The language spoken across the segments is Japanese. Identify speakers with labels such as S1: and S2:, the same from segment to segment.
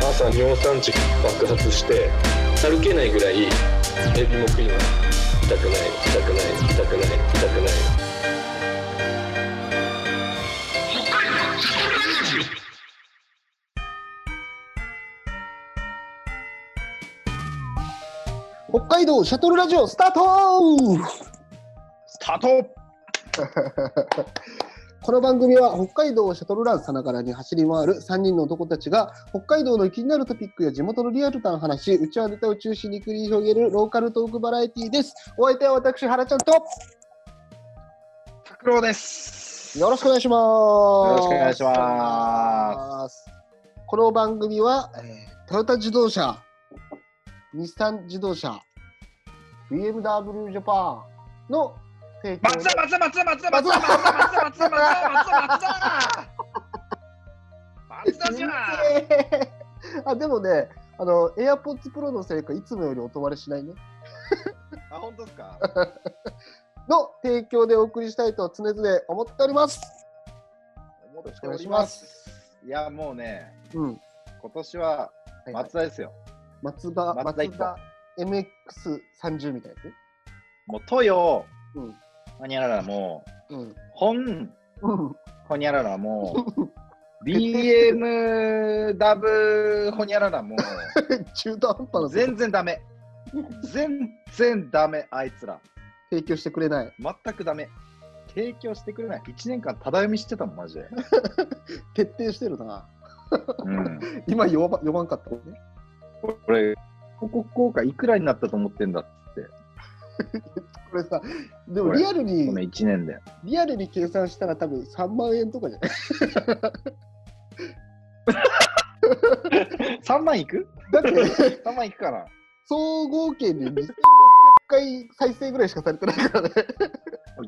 S1: 朝尿酸値爆発して歩けないぐらいエビも食います痛くない痛くない痛くない痛くない。
S2: 北海道シャトルラジオスタート
S3: スタート
S2: この番組は北海道をシャトルランさながらに走り回る3人の男たちが北海道の気になるトピックや地元のリアルな話、うちわネタを中心に繰り広げるローカルトークバラエティーです。お相手は私、原ちゃんと
S3: 拓郎です。
S2: よろしくお願いします。よ
S3: ろしくお願いします
S2: この番組は、えートヨタ自動車、日産自動車、BMW ジャパンの
S3: 松田松田松田松田松田松田松田松田松田松田松田松田じゃん。
S2: あでもね、あの AirPods Pro のせいかいつもより音割れしないね。
S3: あ本当ですか。
S2: の提供でお送りしたいと常々思っております。
S3: 思っております。いやもうね
S2: うん。
S3: 今年は松田ですよ。
S2: 松田、
S3: 松田一
S2: 松田 MX30 みたいなや
S3: もうトヨ
S2: うん。
S3: ほにゃららも
S2: うん。
S3: 本
S2: うん。
S3: ほにゃららも BMW ほにゃららも
S2: 中途半端な
S3: 全然ダメ。全然ダメあいつら。
S2: 提供してくれない。
S3: 全くダメ。提供してくれない。1年間ただ読みしてたもん、マジで。
S2: 徹底してるな。
S3: うん。
S2: 今読ま読まんかったもんね。
S3: これ、広告効果いくらになったと思ってんだっつって。
S2: これさ、でもリアル
S3: この
S2: に、
S3: 1年で。
S2: リアルに計算したら多分3万円とかじゃない？
S3: 3万いく？
S2: だって、
S3: ?3 万いくかな？
S2: 総合計で2600回再生ぐらいしかされてないからね。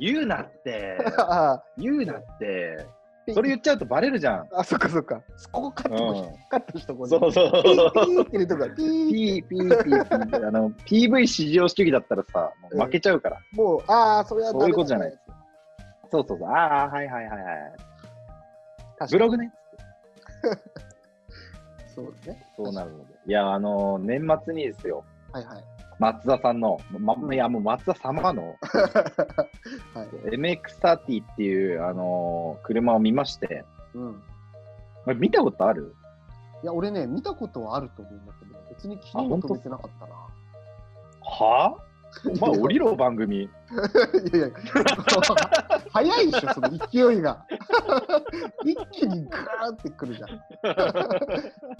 S3: 言うなって。
S2: あ
S3: 言うなって。
S2: あ
S3: それ言っちゃうとバレるじゃん。
S2: あ、そっかそっか。ここカットし、
S3: うん
S2: カットしとこうね。
S3: そうそう
S2: ピーって入れとくから、ピー。
S3: P、P、P、P。あの、PV 至上主義だったらさ、もう負けちゃうから。
S2: もう、ああ、それは
S3: そういうことじゃない。そうそうそう。ああ、はいはいはいはい。ブログね。
S2: そうですね。
S3: そうなるので。いや、あのー年末にですよ。
S2: はいはい。
S3: 松田さんの、ま
S2: うん
S3: いやもう松田様の
S2: はい。
S3: MX30 っていう、あのー車を見まして、
S2: うん。
S3: これ見たことある？
S2: いや、俺ね、見たことはあると思うんだけど、別に気にも留めてなかったな。
S3: は？ぁお前降りろ、番組。
S2: いやいや、早いでしょ、その勢いが。一気にガーンってくるじゃん。い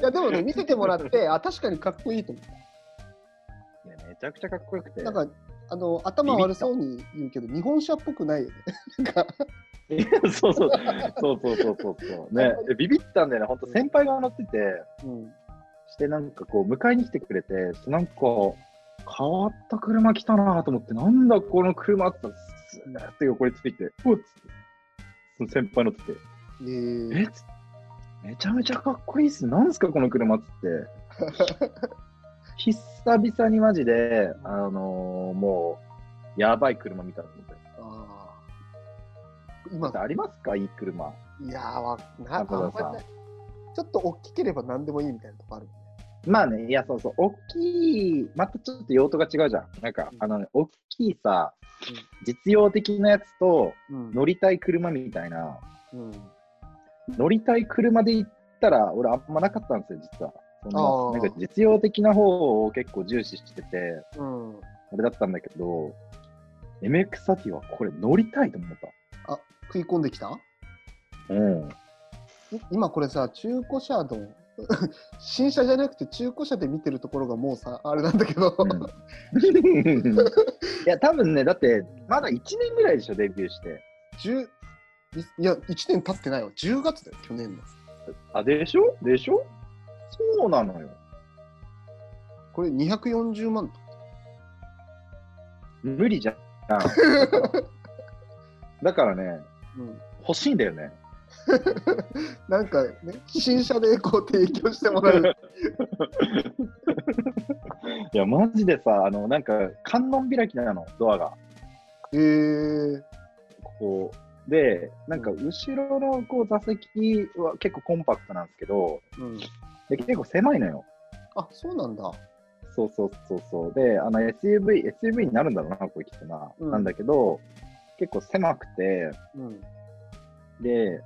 S2: や、でもね、見せてもらって、あ、確かにかっこいいと思っ
S3: いやめちゃくちゃかっこよくて。
S2: た。なんか、あの、頭悪そうに言うけど、日本車っぽくないよね。なんか、
S3: そうそう。そうそうそうそうそう。ね、でビビったんだよね。本当先輩が乗ってて、
S2: うん。
S3: してなんかこう、迎えに来てくれて、なんか、変わった車来たなと思って、なんだこの車ってスーッて横について、うっつって、その先輩乗ってて、
S2: えー
S3: えっつってめちゃめちゃかっこいいっす。なんすかこの車っつって。久々にマジで、あのーもう、やばい車見たので。
S2: あー今、
S3: ありますか？いい車。
S2: いやーわな、
S3: 中田さん
S2: まりないちょっと大きければ何でもいいみたいなとこあるもんね。
S3: まあね、いや、そうそう、大きい、またちょっと用途が違うじゃん。なんか、あのね、大きいさ、実用的なやつと、
S2: うん。
S3: 乗りたい車みたいな、
S2: うん。
S3: 乗りたい車で言ったら、俺あんまなかったんですよ、実は。そ
S2: あ
S3: の
S2: ー
S3: なんか実用的な方を結構重視してて、
S2: うん。
S3: あれだったんだけど、MX30 はこれ乗りたいと思っ
S2: 食い込んできた？
S3: た。うん。
S2: い今これさ、中古車の、新車じゃなくて中古車で見てるところがもうさ、あれなんだけど、
S3: うん いや、多分ね、だって、まだ1年ぐらいでしょ、デビューして。
S2: 10いや、1年経ってないわ。10月だよ、去年の。
S3: あ、でしょ？でしょ？そうなのよ。
S2: これ240万と。
S3: 無理じゃん。だからね、
S2: うん、
S3: 欲しいんだよね。
S2: なんかね、新車でこう提供してもらう。
S3: いや、マジでさ、あの、なんか、観音開きなの、ドアが。
S2: えー、
S3: こう、で、なんか後ろのこう座席は結構コンパクトなんですけど、
S2: うん。
S3: で結構狭いのよ。
S2: あ、そうなんだ。
S3: そうそうそうそう。で、あの SUV、SUV になるんだろうな、これきっとな。
S2: うん
S3: なんだけど、結構狭くて、
S2: うん。
S3: で、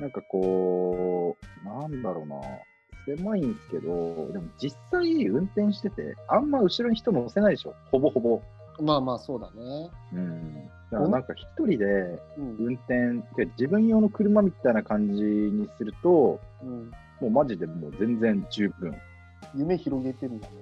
S3: なんかこう、なんだろうな、狭いんですけど、でも実際運転してて、あんま後ろに人乗せないでしょ、ほぼほぼ。
S2: まあまあ、そうだね。
S3: うん。だからなんか一人で
S2: うん。
S3: 運転、てか自分用の車みたいな感じにすると、
S2: うん、
S3: もうマジでもう全然十分。
S2: 夢広げてるんだね。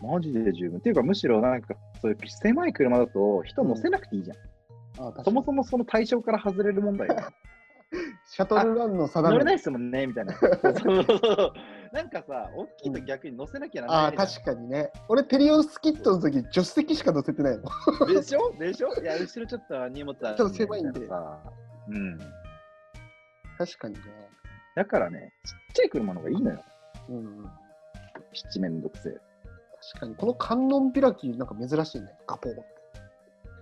S3: マジで十分。っていうか、むしろなんか、そういう狭い車だと人乗せなくていいじゃん。
S2: あ確かに
S3: そもそもその対象から外れる問題よ。
S2: シャトルランの定め。
S3: 乗れないですもんね、みたいな。そうそうそうなんかさ、大きいと逆に乗せなきゃなら
S2: ああ、
S3: ないじゃん。
S2: 確かにね。俺、テリオスキットの時、助手席しか乗せてないもん。
S3: でしょ？でしょ？いや、後ろちょっと荷物ある
S2: ちょっと狭いんで。
S3: うん。
S2: 確かにね。
S3: だからね、ちっちゃい車の方がいいのよ。
S2: うんうん。
S3: 七面倒くせえ。
S2: 確かに。この観音開き、なんか珍しいね。ガポーって。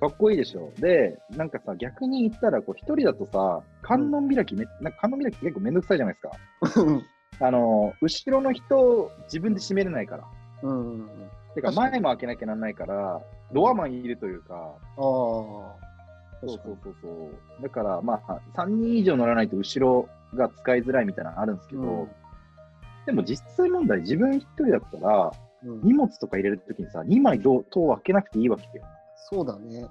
S3: かっこいいでしょ。で、なんかさ、逆に言ったら、こう、一人だとさ、観音開きめ、なんか観音開き結構めんどくさいじゃないですか。
S2: うん
S3: あの、後ろの人を自分で閉めれないから。
S2: うんうんうん。
S3: てか、前も開けなきゃなんないから、ドアマンいるというか、
S2: ああ。
S3: そうそうそうそう。だから、まあ、3人以上乗らないと後ろが使いづらいみたいなのあるんですけど、
S2: うん
S3: でも実際問題、自分一人だったら、
S2: うん
S3: 荷物とか入れるときにさ、2枚ド戸を開けなくていいわけよ。
S2: そうだね。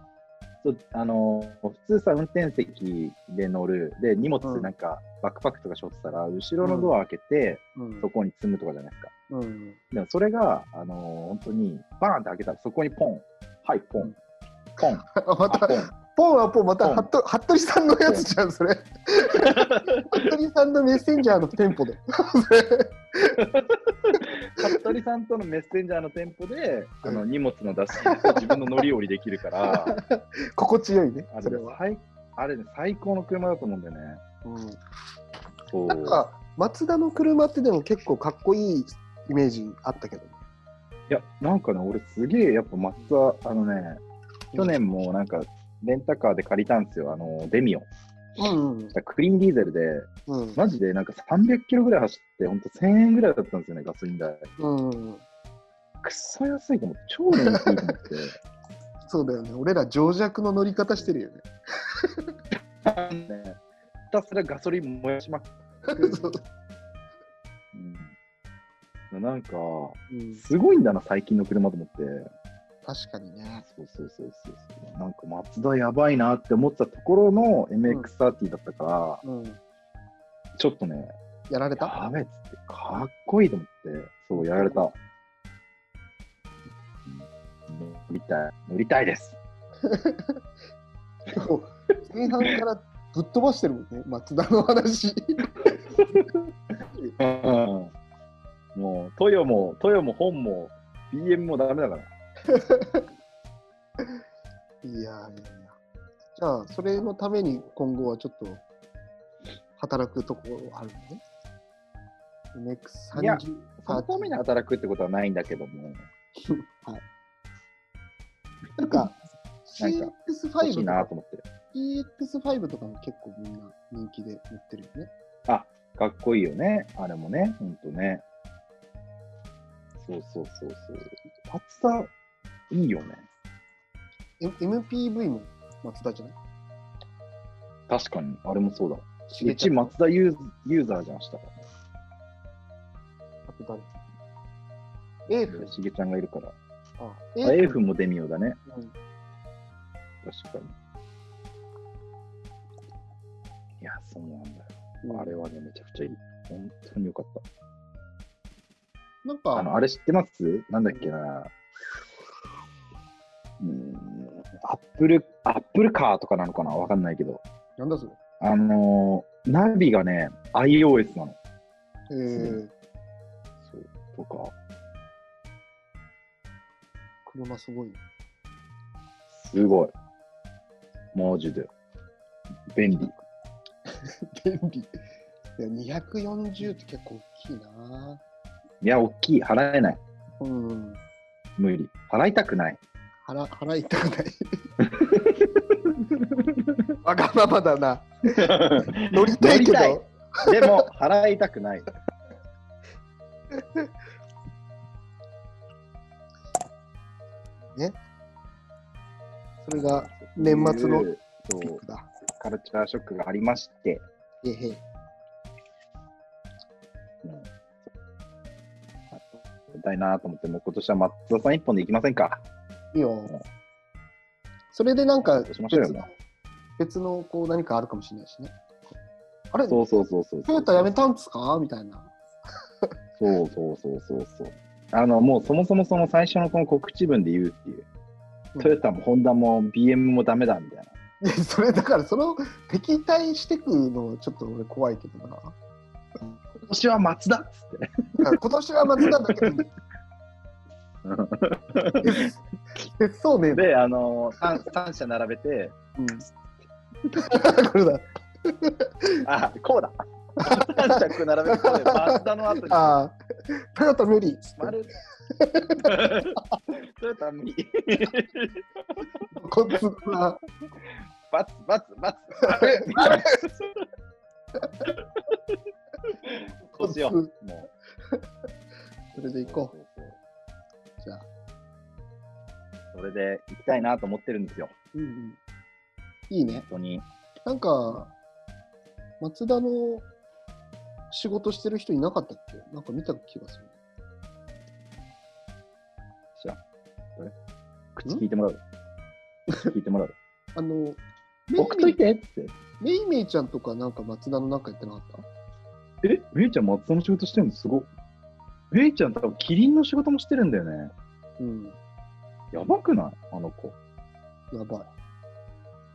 S3: そうあの普通さ、運転席で乗る、で、荷物
S2: うん
S3: なんか、バックパックとか背負ってたら、後ろのドア開けて、
S2: うん。
S3: そこに積むとかじゃないですか。
S2: うん。
S3: でもそれが、あの本当に、バーンって開けたら、そこにポン、はい、ポン、ポン、
S2: あ ま
S3: あ、
S2: た
S3: ポン。
S2: はポン、また
S3: ポン
S2: はっと服部さんのやつじゃん、それ。服部さんのメッセンジャーのテンポで。
S3: 服部さんとのメッセンジャーの店舗で、あの荷物の出し自分の乗り降りできるから、
S2: 心地よいね
S3: あ、
S2: それは。
S3: れね最あれね、最高の車だと思うんだよね。
S2: うん
S3: そう
S2: なんか、松田の車ってでも結構かっこいいイメージあったけど。
S3: いや、なんかね、俺すげえ、やっぱ松田、あのね、去年もなんか、レンタカーで借りたんですよ、あの、デミオン。
S2: うんうん
S3: クリーンディーゼルで、
S2: うん。
S3: マジでなんか300キロぐらい走って、ほんと1000円ぐらいだったんですよね、ガソリン代。
S2: うんうん。
S3: くっそ安いと思って、超燃費いいと思って。
S2: そうだよね。俺ら情弱の乗り方してるよね。
S3: ね、ひたすらガソリン燃やしまくる。
S2: そう
S3: うん、なんか、
S2: うん
S3: すごいんだな、最近の車と思って。
S2: 確かにね。
S3: そうそうそうそうそう。なんか、松田やばいなって思ってたところの MX30 だったから、
S2: うん。
S3: ちょっとね、
S2: やられた？
S3: やべえっつって、かっこいいと思って、そう、やられた。うん乗りたい、乗りたいです。
S2: 前半からぶっ飛ばしてるもんね、松田の話。
S3: うんもう、トヨも、トヨも本も、BM もダメだから。
S2: いやいやいや。じゃあ、それのために今後はちょっと働くところあるのね？
S3: いや
S2: MX30。
S3: そのために働くってことはないんだけども、
S2: なんか、
S3: なんか欲し
S2: CX5
S3: い
S2: とか？
S3: なと思ってる。
S2: CX5 とかも結構みんな人気で乗ってるよね。
S3: かっこいいよね、あれもね、ほんとね。そうそうそうそう。松田、いいよね。
S2: M- MPV も松田じゃない？
S3: 確かに、あれもそうだ。うち松田ユーユーザーじゃんしたか
S2: あと誰 ?A
S3: ら。
S2: フ？
S3: しげちゃんがいるから。
S2: あ
S3: あ A フ？もデミオだね。
S2: うん
S3: 確かに。いや、そうなんだよ。
S2: うん
S3: あれはね、めちゃくちゃいい。本当によかった。
S2: なん
S3: あの、
S2: か、
S3: あれ知ってます？なんだっけな。うーアップル、アップルカーとかなのかな？わかんないけど。
S2: なんだそれ？
S3: あのーナビがね、iOS なの。
S2: えー、
S3: そう、とか、
S2: 車すごいね。
S3: すごい。マジで。便利。
S2: 便利。いや、240って結構大きいな。
S3: いや、大きい。払えない。
S2: うん。
S3: 無理。払いたくない。
S2: 払 払いたくない。わがままだな。乗りたいけど。
S3: でも、払いたくない。
S2: それが年末のだ。
S3: カルチャーショックがありまして、
S2: へへ。
S3: うたいなと思って、もう今年は松田さん一本でいきませんか？
S2: いいよ。それでなんか別の別のこう何かあるかもしれないしね。あれ？
S3: そうそうそうそう。
S2: トヨタやめたんですか？みたいな。
S3: そうそうそうそうそう。あの、もうそもそもその最初のこの告知文で言うっていう、トヨタもホンダも BM もダメだみたいな。
S2: で それだからその敵対してくのちょっと俺怖いけどな。
S3: 今年は松田っつって。
S2: 今年は松田だけど、鉄そうね。
S3: で、あの3、三社並べて、
S2: うん、これだ。
S3: あ、こうだ。3社並べて、松田の後に、
S2: ああ、トヨタ無理っつって。
S3: 丸。トヨタ無理。
S2: こっつな。
S3: バツバツバツ。こうしよう。もう。
S2: それで行こ
S3: そうそれで行きたいなと思ってるんですよ。
S2: うんうん。いいね
S3: 本。当に。
S2: なんか、松田の仕事してる人いなかったっけ？なんか見た気がする。
S3: じゃあ、どれ？口聞いてもらう。口聞いてもらう。
S2: あの、メ
S3: 送っとい
S2: イ
S3: てって。
S2: メイメイちゃんとかなんか松田のなんかやってなかった？
S3: え、めいちゃん松田の仕事してるの？すごい。めいちゃん多分キリンの仕事もしてるんだよね。
S2: うん。
S3: やばくない？あの子。
S2: やばい。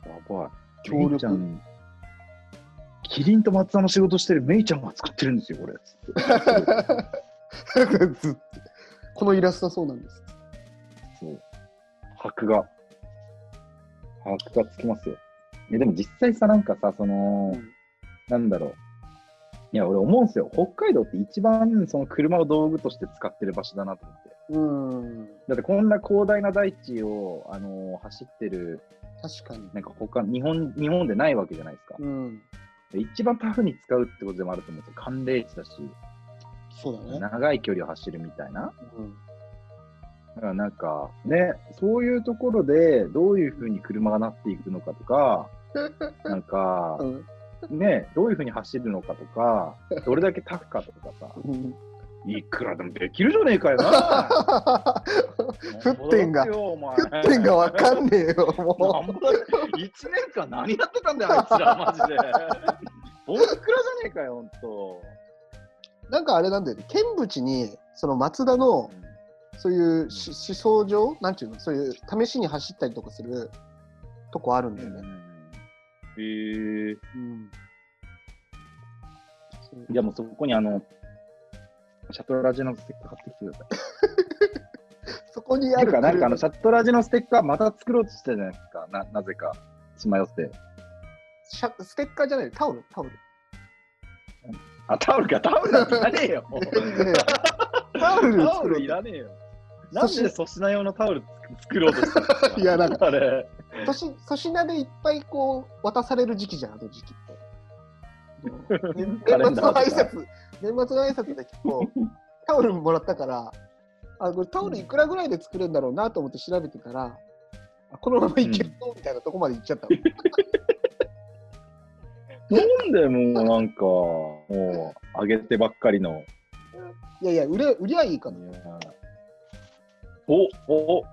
S3: やばい。
S2: 強力
S3: めいちゃん、キリンと松田の仕事してるめいちゃんが作ってるんですよ、これ。
S2: ずっとこのイラストそうなんです。
S3: そう。箔が。箔がつきますよ。え、でも実際さ、なんかさ、その、
S2: うん
S3: なんだろう。いや、俺思うんですよ。北海道って一番その車を道具として使ってる場所だなと思って。
S2: うん。
S3: だってこんな広大な大地を、あのー走ってる、
S2: 確かに。
S3: なんか他、日本、日本でないわけじゃないですか。
S2: うん。
S3: で一番タフに使うってことでもあると思うんですよ。寒冷地だし、
S2: そうだね。
S3: 長い距離を走るみたいな。
S2: うん。
S3: だからなんか、ね、そういうところでどういうふうに車がなっていくのかとか、なんか
S2: う、ん
S3: ね、どういうふうに走るのかとか、どれだけタフかとかさ、
S2: うん
S3: いくらでもできるじゃねえかよな。
S2: 沸点が沸点がわかんねえよ、も
S3: なんぼだ1年間何やってたんだよ、あいつら、マジで。ボンクラじゃねえかよ、ほんと。
S2: う。なんかあれなんだよね、見物に、その松田の、そういうし思想上、なんていうの、そういう試しに走ったりとかするとこあるんだよね。
S3: へえ
S2: うん。
S3: じゃあもうそこにあの、シャトラジのステッカー貼ってきてください。
S2: そこにある
S3: か、なんかあの、シャトラジのステッカーまた作ろうとしてたじゃないですか。な、なぜか。しまよって。
S2: シャステッカーじゃない、タオル、タオル。
S3: あ、タオルか、タオルなんていらねえよ。
S2: タオル
S3: タオルいらねえよ。なんで粗品用のタオル作ろうとしたんですか？
S2: いやなん
S3: あれ。
S2: 粗品粗品でいっぱいこう渡される時期じゃん、あの時期って。年末の挨拶、年末の挨拶で結構タオルもらったから、あこれタオルいくらぐらいで作るんだろうなと思って調べてたら、あこのままいけるのみたいなとこまで行っちゃったの。
S3: なんでもうなんか、もう、上げてばっかりの。
S2: いやいや、売れ売りゃいいかな。
S3: お、お、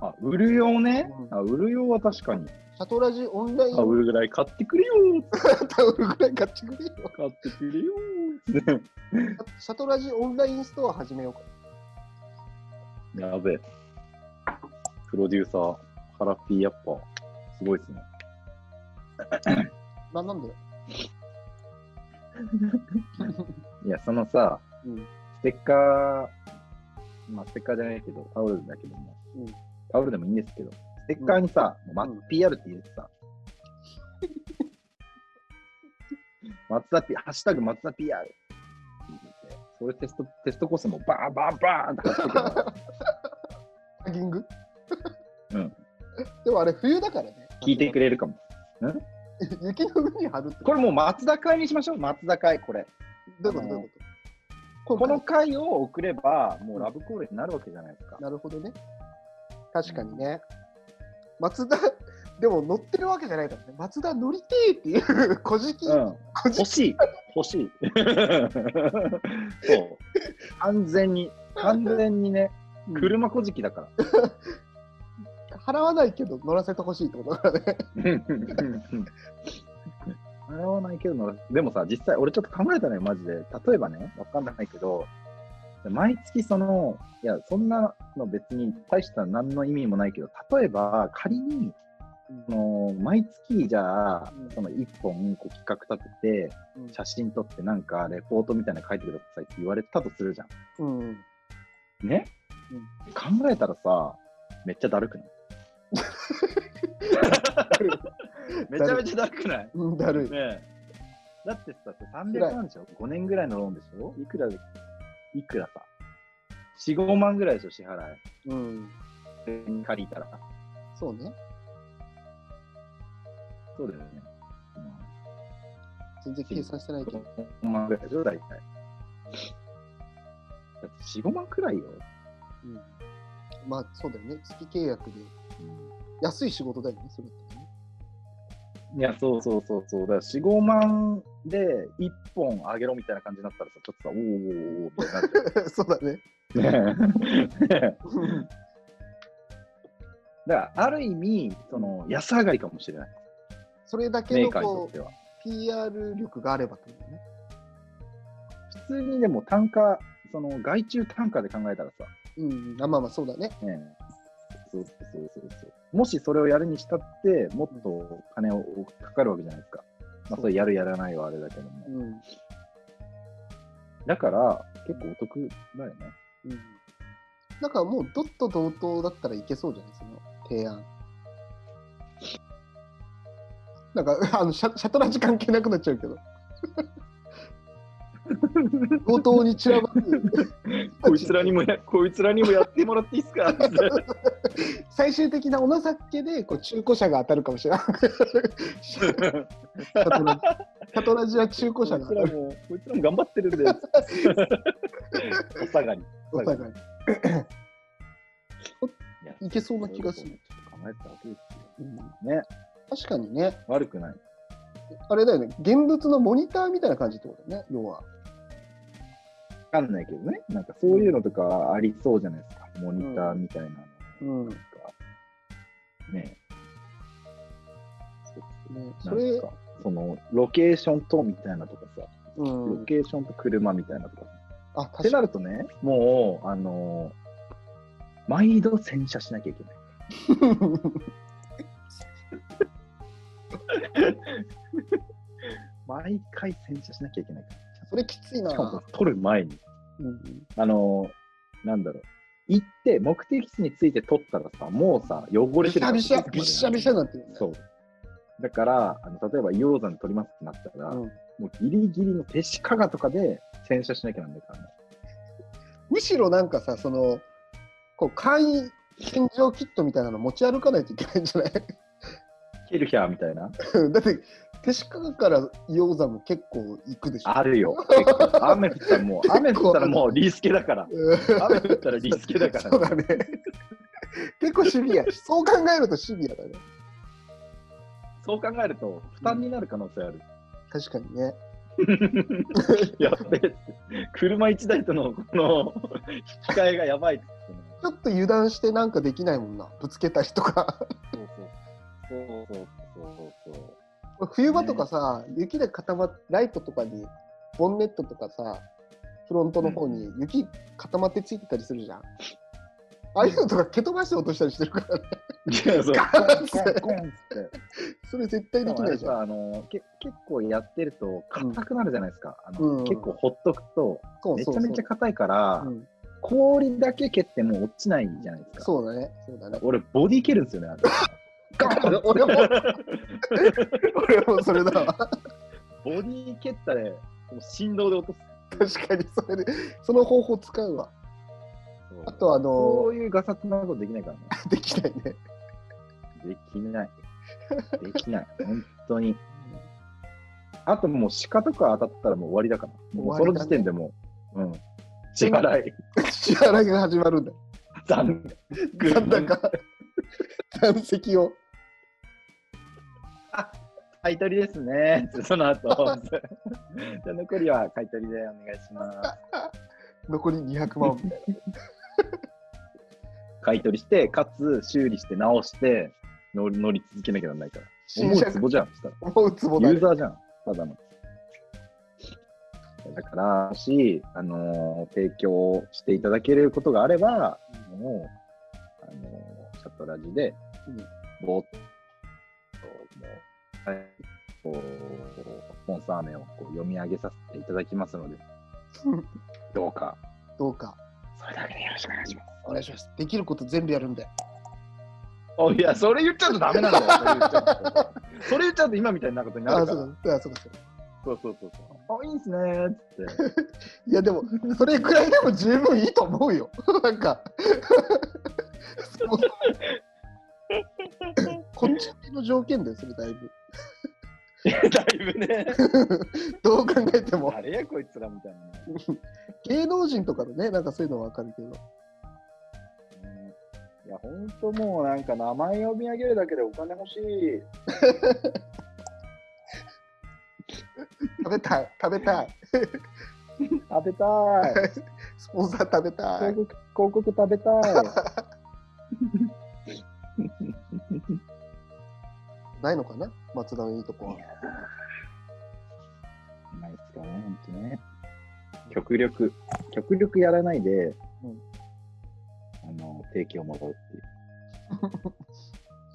S3: あ、売る用ね。
S2: うん
S3: あ、売る用は確かに。
S2: シャトラジオンライン
S3: あ、売るぐらい買ってくれよ。
S2: タオルぐらい買ってくれよ。
S3: 買ってくれよ。
S2: シャトラジオンラインストア始めようか。
S3: やべえ。プロデューサー、ハラピーやっぱ、すごいですね。
S2: ななんで？
S3: いや、そのさ、
S2: うん。
S3: ステッカー、まあ、ステッカーじゃないけど、タオルだけども、
S2: うん
S3: タオルでもいいんですけど、ステッカーにさ、もうま
S2: うん
S3: PR って入れてさ、松田 P、ハッシュタグ松田 PR って入れて、それテスト、テストコースもバーンバーンバーンって貼ってくから
S2: タギング？
S3: うん。
S2: でもあれ冬だからね。
S3: 聞いてくれるかも。
S2: 雪の上に貼るって
S3: これもう松坂にしましょう。松坂これ。
S2: どういうこと？どういうこと？
S3: この回を送れば、もうラブコールになるわけじゃないですか。
S2: なるほどね。確かにね。松田、でも乗ってるわけじゃないからね。松田乗りてーっていう、こじき、
S3: 欲しい。欲しい。そう。完全に、完全にね、車こじきだから。
S2: 払わないけど乗らせてほしいってことだからね。
S3: 払わないけどな、でもさ、実際、俺ちょっと考えたのよ、マジで。例えばね、わかんないけど、毎月その、いや、そんなの別に大した何の意味もないけど、例えば仮に、その毎月じゃあ
S2: うん、
S3: その1本こう企画立てて、
S2: うん
S3: 写真撮ってなんかレポートみたいなの書いてくださいって言われたとするじゃ
S2: うん。
S3: ん。ね、考えたらさ、めっちゃだるくない？めちゃめちゃだるくない？
S2: うん、だるい。
S3: ねえ。だってさ、300万でしょ ?5 年ぐらいのローンでしょ？いくらで、いくらさ ?4、5万ぐらいでしょ支払
S2: うん。
S3: い。借りたら。
S2: そうね。
S3: そうだよね。
S2: 全然計算してないけど。
S3: 5万ぐらいでしょ大体。だって4、5万くらいよ。
S2: うん。まあ、そうだよね。月契約で。安い仕事だよね、それってね。
S3: いや、そうそうそうそう。だから4、5万で1本あげろみたいな感じになったらさ、ちょっとさ、おーおーおーみたいになっちゃう。
S2: そうだね。
S3: だから、ある意味、その、安上がりかもしれない。
S2: それだけ
S3: メー
S2: のこう
S3: カーにとっては。
S2: PR 力があればってことね。
S3: 普通にでも単価、その外注単価で考えたらさ、
S2: うん。あまあまあ、そうだね。
S3: ねえそうそうそうそうそう。もしそれをやるにしたって、もっと金をかかるわけじゃないですか。まあ、それやるやらないはあれだけども。
S2: うん。
S3: だから、結構お得だよね。
S2: うん。だからもう、ドット同等だったらいけそうじゃない？その提案。なんか、あのシャ、シャトラジ関係なくなっちゃうけど。同等に散らばる。
S3: こいつらにもや、こいつらにもやってもらっていいですか？
S2: 最終的なお情けでこう中古車が当たるかもしれない。シャトラジシャトラジは中古車が。
S3: こいつらも、こいつらも頑張ってるんで。お下がり。
S2: お互い
S3: いや
S2: いけそうな気がする。
S3: 考えてたわけですよ。
S2: うん
S3: ね、
S2: 確かにね、
S3: 悪くない。
S2: あれだよね、現物のモニターみたいな感じってことだよね、要は。
S3: わかんないけどね。なんかそういうのとかありそうじゃないですか。モニターみたいなの。
S2: うん。
S3: なんか、ねそう
S2: ね、
S3: そ
S2: れ、
S3: なんか、その、ロケーションとみたいなとかさ、
S2: う
S3: ロ
S2: ん。
S3: ケーションと車みたいなとか。
S2: あ、
S3: ってなるとね、もう、あの毎度洗車しなきゃいけない。
S2: に。
S3: 毎回洗車しなきゃいけないか
S2: それきついな
S3: ら。しかも、撮る前に。
S2: うん
S3: あのなんだろう。行って、目的地に着いて撮ったらさ、もうさ、汚れ
S2: び
S3: てる
S2: びしゃ、びっしゃびしゃになってるよね。
S3: そう。だから、あの例えば硫黄山撮りますってなったら、
S2: うん
S3: もうギリギリの手シカガとかで洗車しなきゃなんないからね。
S2: むしろなんかさ、その、こう、簡易洗浄キットみたいなの持ち歩かないといけないんじゃない？
S3: ケルヒャーみたいな。
S2: だって、手シカから硫黄山も結構行くでしょ。
S3: あるよ。雨降ったらもう、雨降ったらもうリースケだから。
S2: うん
S3: 雨降ったらリスケだから
S2: そうだね。結構シビア。そう考えるとシビアだね。
S3: そう考えると、負担になる可能性ある。
S2: 確かにね。
S3: やっべえ。車1台とのこの引き換えがやばいね。
S2: ちょっと油断してなんかできないもんな。ぶつけたりとか。
S3: そうそう。そうそうそうそう。
S2: 冬場とかさ、雪で固まっライトとかに、ボンネットとかさ、フロントの方に雪固まってついてたりするじゃん。ああいうのとか蹴飛ばして落としたりしてるからね。
S3: いや、そう。
S2: ンって。それ絶対できないじゃん。
S3: さあのけ結構やってると硬くなるじゃないですか。あの
S2: うん
S3: 結構ほっとくとめちゃめちゃ硬いから、
S2: うん
S3: 氷だけ蹴っても落ちないじゃないですか。
S2: そうだね。そうだね。
S3: 俺、ボディ蹴るんですよね。
S2: 俺も、俺もそれだわ。
S3: ボディ蹴ったら、もう振動で落とす。
S2: 確かにそれで、その方法使うわ。あとあの
S3: そういうガサツなことできないからね。
S2: できないね。
S3: できない。できない。本当に。あともう鹿とか当たったらもう終わりだから。もうその時点でもう、うん。支払い。
S2: 支払いが始まるんだ。
S3: 残
S2: 残高、残席 を。
S3: 買い取りですね。その後。じゃあ残りは買い取りでお願いします。
S2: 残り200万みたい
S3: 買い取りして、かつ修理して直して乗り乗り続けなきゃならないから。
S2: 新
S3: 思う
S2: 車
S3: ツボじゃん。そしたら
S2: な。思うつぼだね。
S3: ユーザーじゃん、ただの。だから、もし、あのー提供していただけることがあれば、もう、あのーチャットラジで、ぼーっこう、スポンサー名をこう読み上げさせていただきますので、どうか、
S2: どうか、
S3: それだけでよろしくお願いします。
S2: お願いします。できること全部やるんで。
S3: おいや、それ言っちゃうとダメなんだよ。それ言っちゃうと今みたいなことにな
S2: あ、
S3: るから。
S2: そうだ、あそうか、そうか。
S3: そうそうそうそう。あ、いいんすねーって。
S2: いや、でも、それくらいでも十分いいと思うよ。なんか、そ うこっちの条件だよ、それだいぶ。
S3: だいぶね。
S2: どう考えても。
S3: 誰やこいつらみたいなね。
S2: 芸能人とかのね、なんかそういうのはわかるけど。
S3: うんいや、ほんともうなんか名前読み上げるだけでお金欲しい。
S2: 食べたい、食べたい。
S3: 食べたい。
S2: スポンサー食べたい
S3: 広。告広告食べたい。
S2: ないのかな？松田のいいとこは。
S3: ないっすかね、ほんとね。極力、極力やらないで、
S2: うん
S3: あの、提供もらうっていう。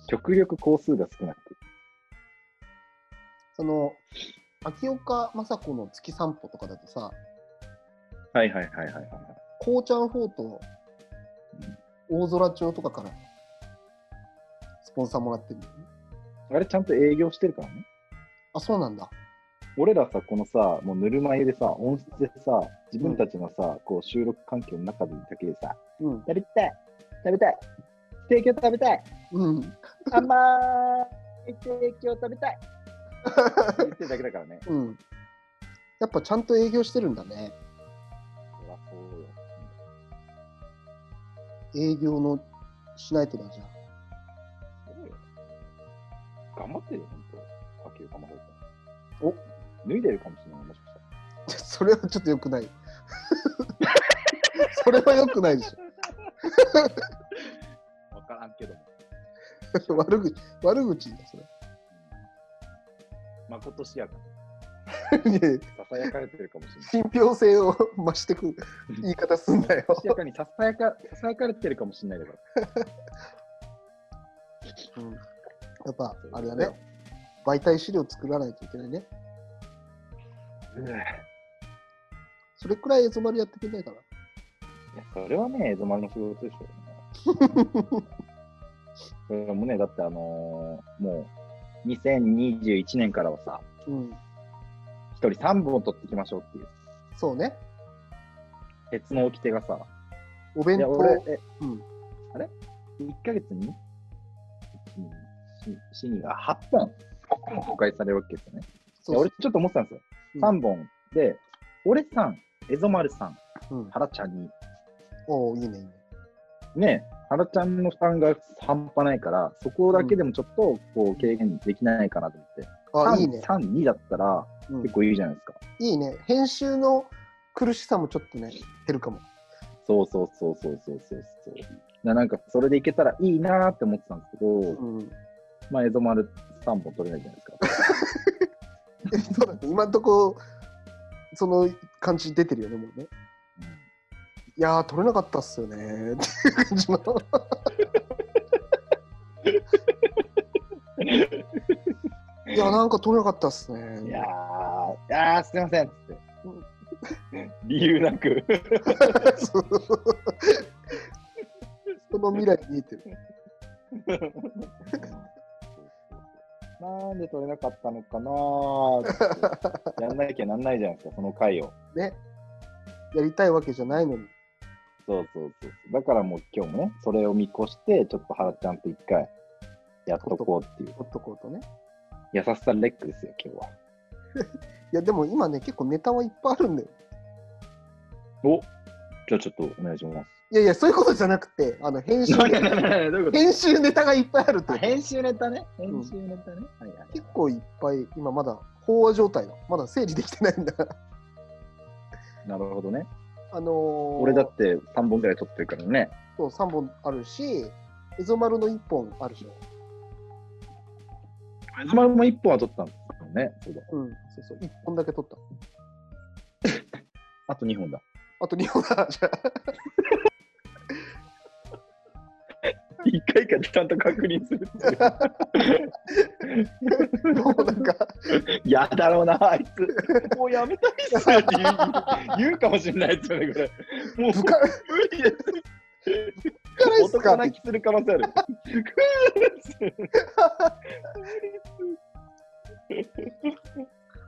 S3: 極力工数が少なく。
S2: その、秋岡雅子の月散歩とかだとさ、
S3: はいはいはいはいはい。
S2: こうちゃんフォート、大空町とかからスポンサーもらってるんだよね。
S3: あれちゃんと営業してるからね。
S2: あ、そうなんだ。
S3: 俺らさ、このさ、もうぬるま湯でさ、音質でさ、自分たちのさ、こう収録環境の中でだけでさ、
S2: うん。
S3: 食べたい、食べたい、提供食べたい、
S2: うん。
S3: 甘い提供食べたい。言ってるだけだからね。
S2: うん。やっぱちゃんと営業してるんだね。
S3: そらそうよ。
S2: 営業のしないとだじゃ
S3: そうよ。頑張ってるよ、ほんと。秋岡真帆さん。
S2: お
S3: 脱いでるかもしれない、もしかしたら。
S2: あ。それはちょっと良くない。それは良くないでし
S3: わからんけども。
S2: ょ。悪口、悪口だ、それ。
S3: まことしやかにささやかれてるかもしれない。
S2: 信憑性を増してくる言い方すんだよ。
S3: しやかにささやかささやかれてるかもしれないだから。
S2: うん、やっぱ、あれだね。媒体資料作らないといけないね。それくらいエゾマルやってくれないかな。
S3: いや、それはね、エゾマルの仕事でしょうね。それもね、だってあのーもう、2021年からはさ、
S2: うん。
S3: 一人3本取っていきましょうっていう、
S2: そうね。
S3: 鉄の掟がさ、
S2: お弁当。
S3: 俺、え、
S2: うん。
S3: あれ ?1 ヶ月に、1、シニが8本公開されるわけですよね。い
S2: そう
S3: や俺ちょっと思ってたんですよ。
S2: うん
S3: 3本で、俺さん、エゾマルさん、
S2: うん。
S3: ハラちゃんに、
S2: おおいいね、いいね。
S3: ね、ハラちゃんの負担が半端ないから、そこだけでもちょっとこう軽減できないかなと思って。
S2: あ、
S3: 3
S2: いいね。
S3: 3、2だったら
S2: うん
S3: 結構いいじゃないですか。
S2: いいね。編集の苦しさもちょっとね、減るかも。
S3: そうそうそうそうそうそうそう。ななんかそれでいけたらいいなーって思ってたんですけど、
S2: うん。
S3: まあ、エゾマル3本取れないじゃないですか。
S2: そうだね。今んとこ、その感じ出てるよね、もうね。いやー、取れなかったっすよね。っていう感じの。いや、なんか取れなかったっすね。
S3: いやー、いやーすいませんっつって。理由なく。
S2: その未来見えてる。
S3: なんで取れなかったのかな。やんなきゃなんないじゃないですか、その回を。
S2: ね。やりたいわけじゃないのに。
S3: そうそうそうそう。だからもう今日もね、それを見越して、ちょっと原ちゃんと一回、やっとこうっていう。
S2: ほっとこうとね。
S3: 優しさレックですよ、今日は。
S2: いや、でも今ね、結構ネタはいっぱいあるんだよ。
S3: おじゃあちょっとお願いします。
S2: いやいや、そういうことじゃなくて、あの編集 編集ネタがいっぱいあるって
S3: あ編集ネタね。編
S2: ん
S3: 集ネタね。はいはいはい
S2: 結構いっぱい、今まだ飽和状態だ。まだ整理できてないんだ。
S3: なるほどね。
S2: あのー、
S3: 俺だって3本ぐらい撮ってるからね。
S2: そう3本あるし、エゾマルの1本あるでしょ。
S3: エゾマルも1本は撮ったんですよね。そうだ。
S2: うん、そうそう、1本だけ取った。
S3: あと2本だ。
S2: あと2本だ。じゃあ
S3: 1回かちゃんと確認するっていう。
S2: もうなんか、
S3: やだろうな、あいつ。もうやめたいっすって言う言うかもしれないですよね、これ。もう無理です。
S2: 辛いっすか？
S3: 男泣きする可能性ある。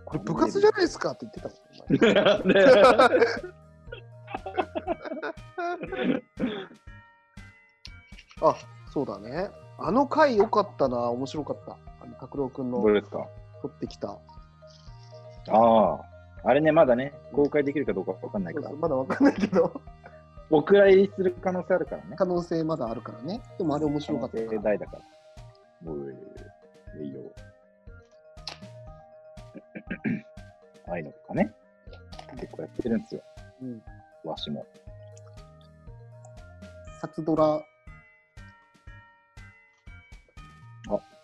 S2: これ部活じゃないですかって言ってたもん
S3: ね
S2: あ、そうだね。あの回良かったな、面白かった。あの拓郎くんの
S3: どれですか？
S2: 撮ってきた。
S3: ああ。あれね、まだね、公開できるかどうかわかんないから
S2: そうそう、まだわかんないけど、
S3: お蔵入りする可能性あるからね。
S2: 可能性まだあるからね。でもあれ面白かった
S3: 可能性
S2: な。
S3: 大だから。おい、いいよ。ああいうのとかね。結構やってるんですよ。
S2: うん。
S3: わしも。
S2: 札ドラ、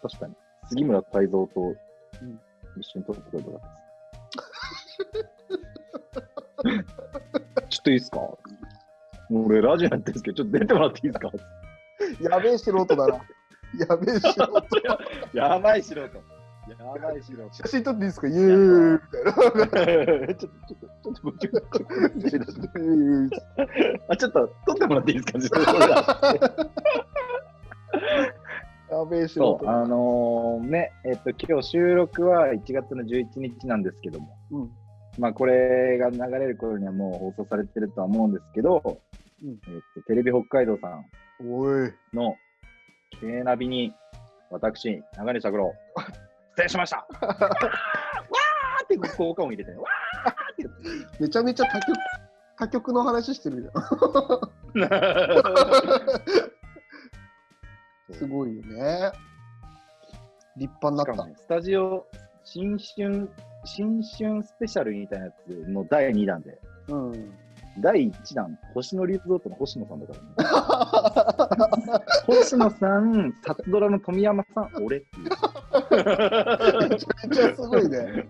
S3: 確かに。杉村太蔵と
S2: ん
S3: 一緒に撮ってくれたかったです。ちょっといいですか？俺、ラジオやってるんですけど、ちょっと出てもらっていいですか？
S2: やべえ素人だな。やべえ素人。
S3: やばい素人。やばい素人。
S2: 写真撮っていいですか？イエーイみたいな。
S3: ちょっと、ちょっと、ちょっと、ちょっと、ちょっと、ちょっと、あ、ちょっと、撮ってもらっていいですか？
S2: やべえ素人
S3: そう、あのーね、えっと、今日収録は1月の11日なんですけども、
S2: うん。
S3: まあ、これが流れる頃にはもう放送されてるとは思うんですけど、
S2: うん
S3: えっと、テレビ北海道さん。の、軽ナビに、私、長根拓郎、出演しました わーって効果音入れてね、わーって
S2: めちゃめちゃ他局他局の話してるじゃん。すごいよね。立派になった。
S3: スタジオ、新春、新春スペシャルみたいなやつの第2弾で、
S2: うん。
S3: 第1弾、星野リゾートの星野さんだからね。星野さん、サツドラの富山さん、俺っていう。
S2: めちゃめちゃすごいね。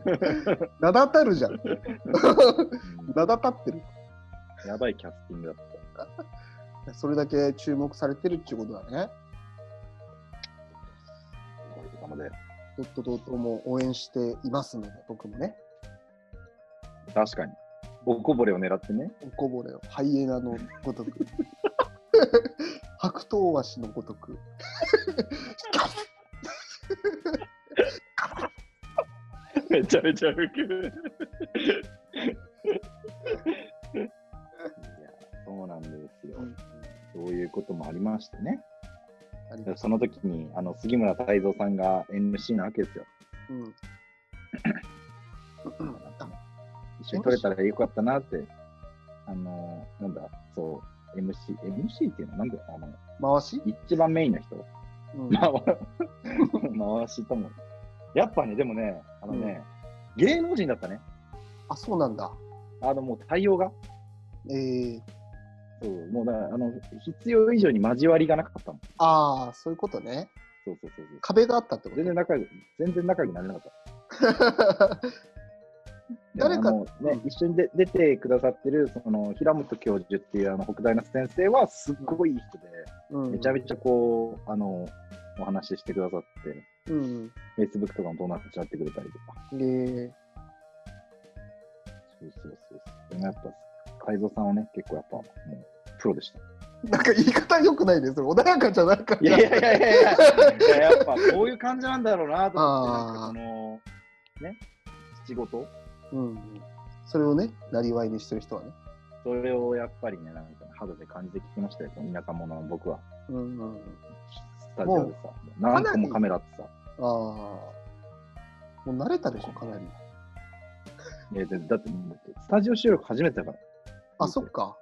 S2: 名だたるじゃん。名だたってる。
S3: やばいキャスティングだった。
S2: それだけ注目されてるっていうことだね。
S3: なので、
S2: ドットドットも応援していますので、僕もね、
S3: 確かに。おこぼれを狙ってね。
S2: おこぼれをハイエナのごとく、白頭鷲のごとく、
S3: めちゃめちゃウケる。いや、そうなんですよ。そういうこともありましてね。その時に、あの、杉村太蔵さんが MC なわけですよ。
S2: うん
S3: 一緒に撮れたらよかったなって。あの、なんだ、そう、MC、MC っていうのはなんだあの、
S2: 回し、
S3: 一番メインの人。
S2: うん
S3: まあ、回しとも。やっぱね、でもね、あのね、芸能人だったね。
S2: あ、そうなんだ。
S3: あの、もう対応が。
S2: えー、
S3: そう、もうだあの、必要以上に交わりがなかったもん。
S2: ああ、そういうことね。
S3: そうそうそうそう。
S2: 壁があったってこと？
S3: 全然仲良く、全然仲良くなれなかった。
S2: 誰か？
S3: でもあのね、一緒にで出てくださってる、その、平本教授っていう、あの、北大の先生は、すっごいいい人で、
S2: うん
S3: めちゃめちゃこう、あの、お話ししてくださって、
S2: うん。
S3: Facebook とかも友達になってくれたりとか。
S2: えー、
S3: そうそうそうそう。でもやっぱ、海蔵さんはね、結構やっぱ、もう、プロでした。
S2: なんか言い方良くないですよ。穏やかじゃなかった。
S3: いやいやいやいやいや、っぱこういう感じなんだろうなと思って、の、ね、仕事
S2: うん。それをね、なりわいにしてる人はね。
S3: それをやっぱりね、なんか肌で感じてきましたよ、田舎者の僕は。
S2: うんうん。
S3: スタジオでさ。何個もカメラあってさ。
S2: ああ。もう慣れたでしょ、かなり。
S3: いやだだって、スタジオ収録初めてだから。
S2: あ、そっか。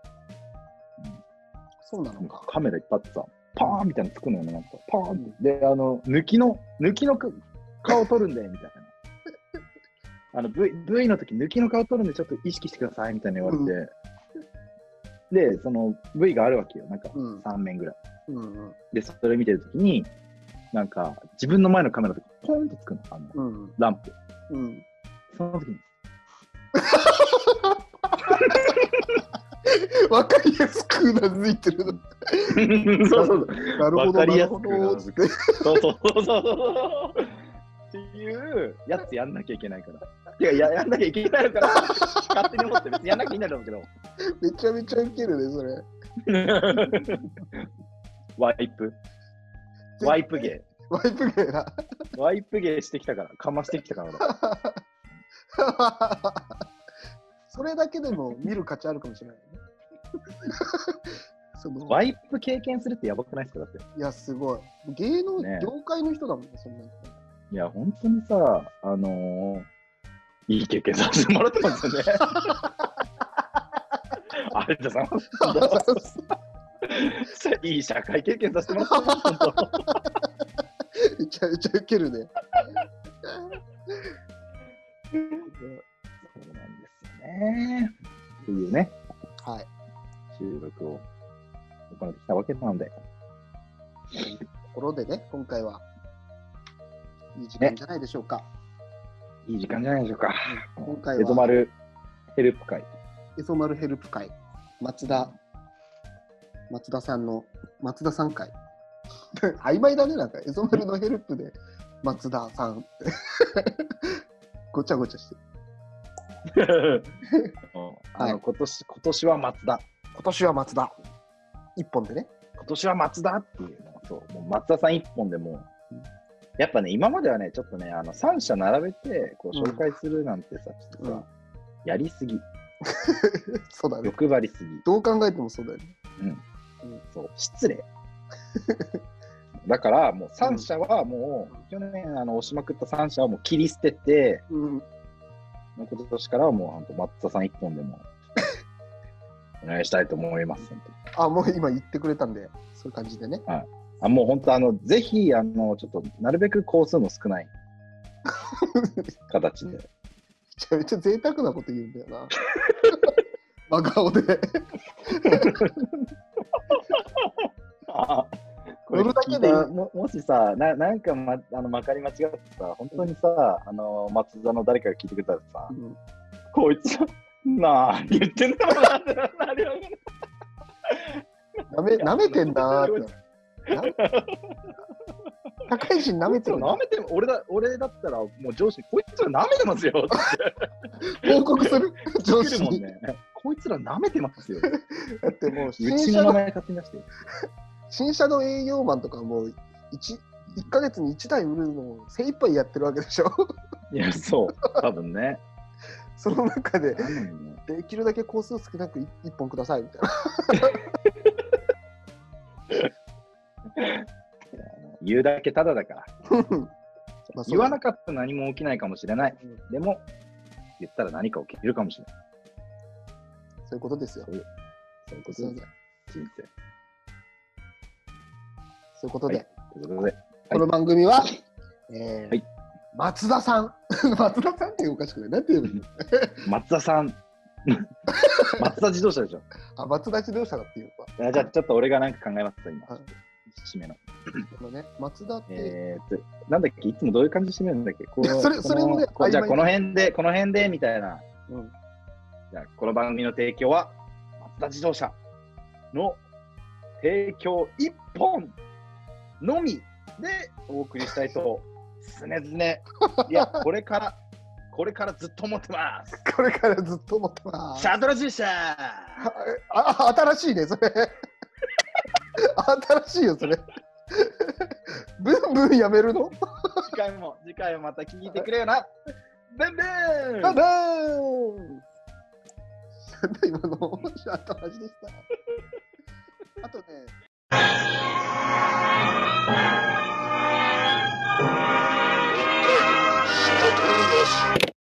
S2: そうなのか。
S3: カメラいっぱいあってさ、パーンみたいなのつくのよね、なんか。パーンって。で、あの、抜きの、抜きのく顔撮るんで、みたいな。あの、V、V の時、抜きの顔撮るんで、ちょっと意識してください、みたいな言われて。で、その V があるわけよ。なんか
S2: うん
S3: 3面ぐらい。
S2: うんうん。
S3: で、それ見てる時に、なんか、自分の前のカメラとか、ポンとつくの、あの、
S2: うん。
S3: ランプ。
S2: うん。
S3: その時に、
S2: わかりやすくうなずいてるの。
S3: そうそう
S2: なるほど、
S3: わかりやす
S2: なるほど。
S3: そうそうそうそう。っていうやつやんなきゃいけないから。いや、ややんなきゃいけないのから、勝手に思って別にやんなきゃいいんだろうけど。
S2: めちゃめちゃウケるね、それ。
S3: ワイプ。ワイプ芸。
S2: ワイプゲーな。
S3: ワイプ芸してきたから、かましてきたから俺。
S2: それだけでも見る価値あるかもしれないね。その
S3: ワイプ経験するってやばくないですか？だって。
S2: いや、すごい。芸能、
S3: ね
S2: 業界の人だもんね、そんな人。
S3: いや、本当にさ、あのー、いい経験させてもらってますよね。ありがとうございます。いい社会経験させてもらってます。本当
S2: めちゃめちゃウケるね。
S3: そうなんですよね。っていうね、
S2: はい。
S3: 収録を行ってきたわけなので、
S2: ところでね、今回は、いい時間じゃないでしょうか。
S3: いい時間じゃないでしょうか。
S2: 今回
S3: エゾ
S2: は、
S3: 丸ヘルプ会。
S2: エソマルヘルプ会、松田、松田さんの、松田さん会。曖昧だね、なんか、エソマルのヘルプで、松田さん。ごちゃごちゃして。
S3: あの今年今年は松田。
S2: 今年は松田。一本でね。
S3: 今年は松田っていうのがそう、もう松田さん一本でもう、やっぱね、今まではね、ちょっとね、あの3社並べてこう
S2: うん
S3: 紹介するなんてさ、ちょっとさ、
S2: うん
S3: やりすぎ、
S2: そうだね。
S3: 欲張りすぎ、
S2: どう考えてもそうだよね。
S3: そう、失礼。だから、もう3社はもう、去年あの押しまくった3社はもう切り捨てて、
S2: うん。
S3: 今年からはもう松田さん一本でもお願いしたいと思います。
S2: あ、もう今言ってくれたんで、そういう感じでね。
S3: あもう本当あの、ぜひ、あの、ちょっと、なるべく工数の少ない 形で。
S2: めちゃめちゃ贅沢なこと言うんだよな。真顔で。
S3: あ
S2: 乗るだけでいい
S3: ももしさ、ななんか、ま、あのまかり間違ってさ、本当にさ、あの松田の誰かが聞いてくれたらさ、
S2: うん
S3: こいつ、なあ、言ってんだろうなな
S2: めなめてんなーって。な 社会人なめてるな
S3: なめて俺だ俺だったら、もう 上司に、こいつらなめてますよって
S2: 報告する？上
S3: 来
S2: 司に。
S3: ね。こいつらなめてますよ。
S2: だってもう
S3: う
S2: 新車の。新車の営業マンとかもう 1, 1ヶ月に1台売るのを精一杯やってるわけでしょ。
S3: いや、そう、多分ね。
S2: その中でできるだけ工数少なく1本くださいみたいな。
S3: 言うだけただだから。
S2: まあ
S3: 言わなかったら何も起きないかもしれない。
S2: うん
S3: でも、言ったら何か起きるかもしれない。
S2: そういうことですよ。
S3: そういうことです。人生。
S2: そういうことで、
S3: はいということで、
S2: この番組は、えー
S3: はい
S2: 松田さん。松田さんっておかしくない。なんて言うの？
S3: 松田さん。松田自動車でしょ。
S2: あ、松田自動車だっていうか。
S3: あじゃあ、ちょっと俺がなんか考えます今。
S2: はい
S3: 締めの。
S2: このね、松田って、
S3: えーっと、なんだっけ？いつもどういう感じで締めるんだっけ？こ
S2: それそれもね
S3: じゃあ、この辺で、この辺で、みたいな。
S2: うん
S3: じゃあ、この番組の提供は、松田自動車の提供一本のみでお送りしたいと、常々、いや、これから、これからずっと思ってます。
S2: これからずっと思ってます。
S3: シャトラ自動車
S2: あ、あ新しいね、それ。新しいよ、それ。ブンブンやめるの？
S3: 次回も、次回もまた聞いてくれよな。ブンブン
S2: バンバーンなんだ今のシャート味でした。あとね、
S4: 北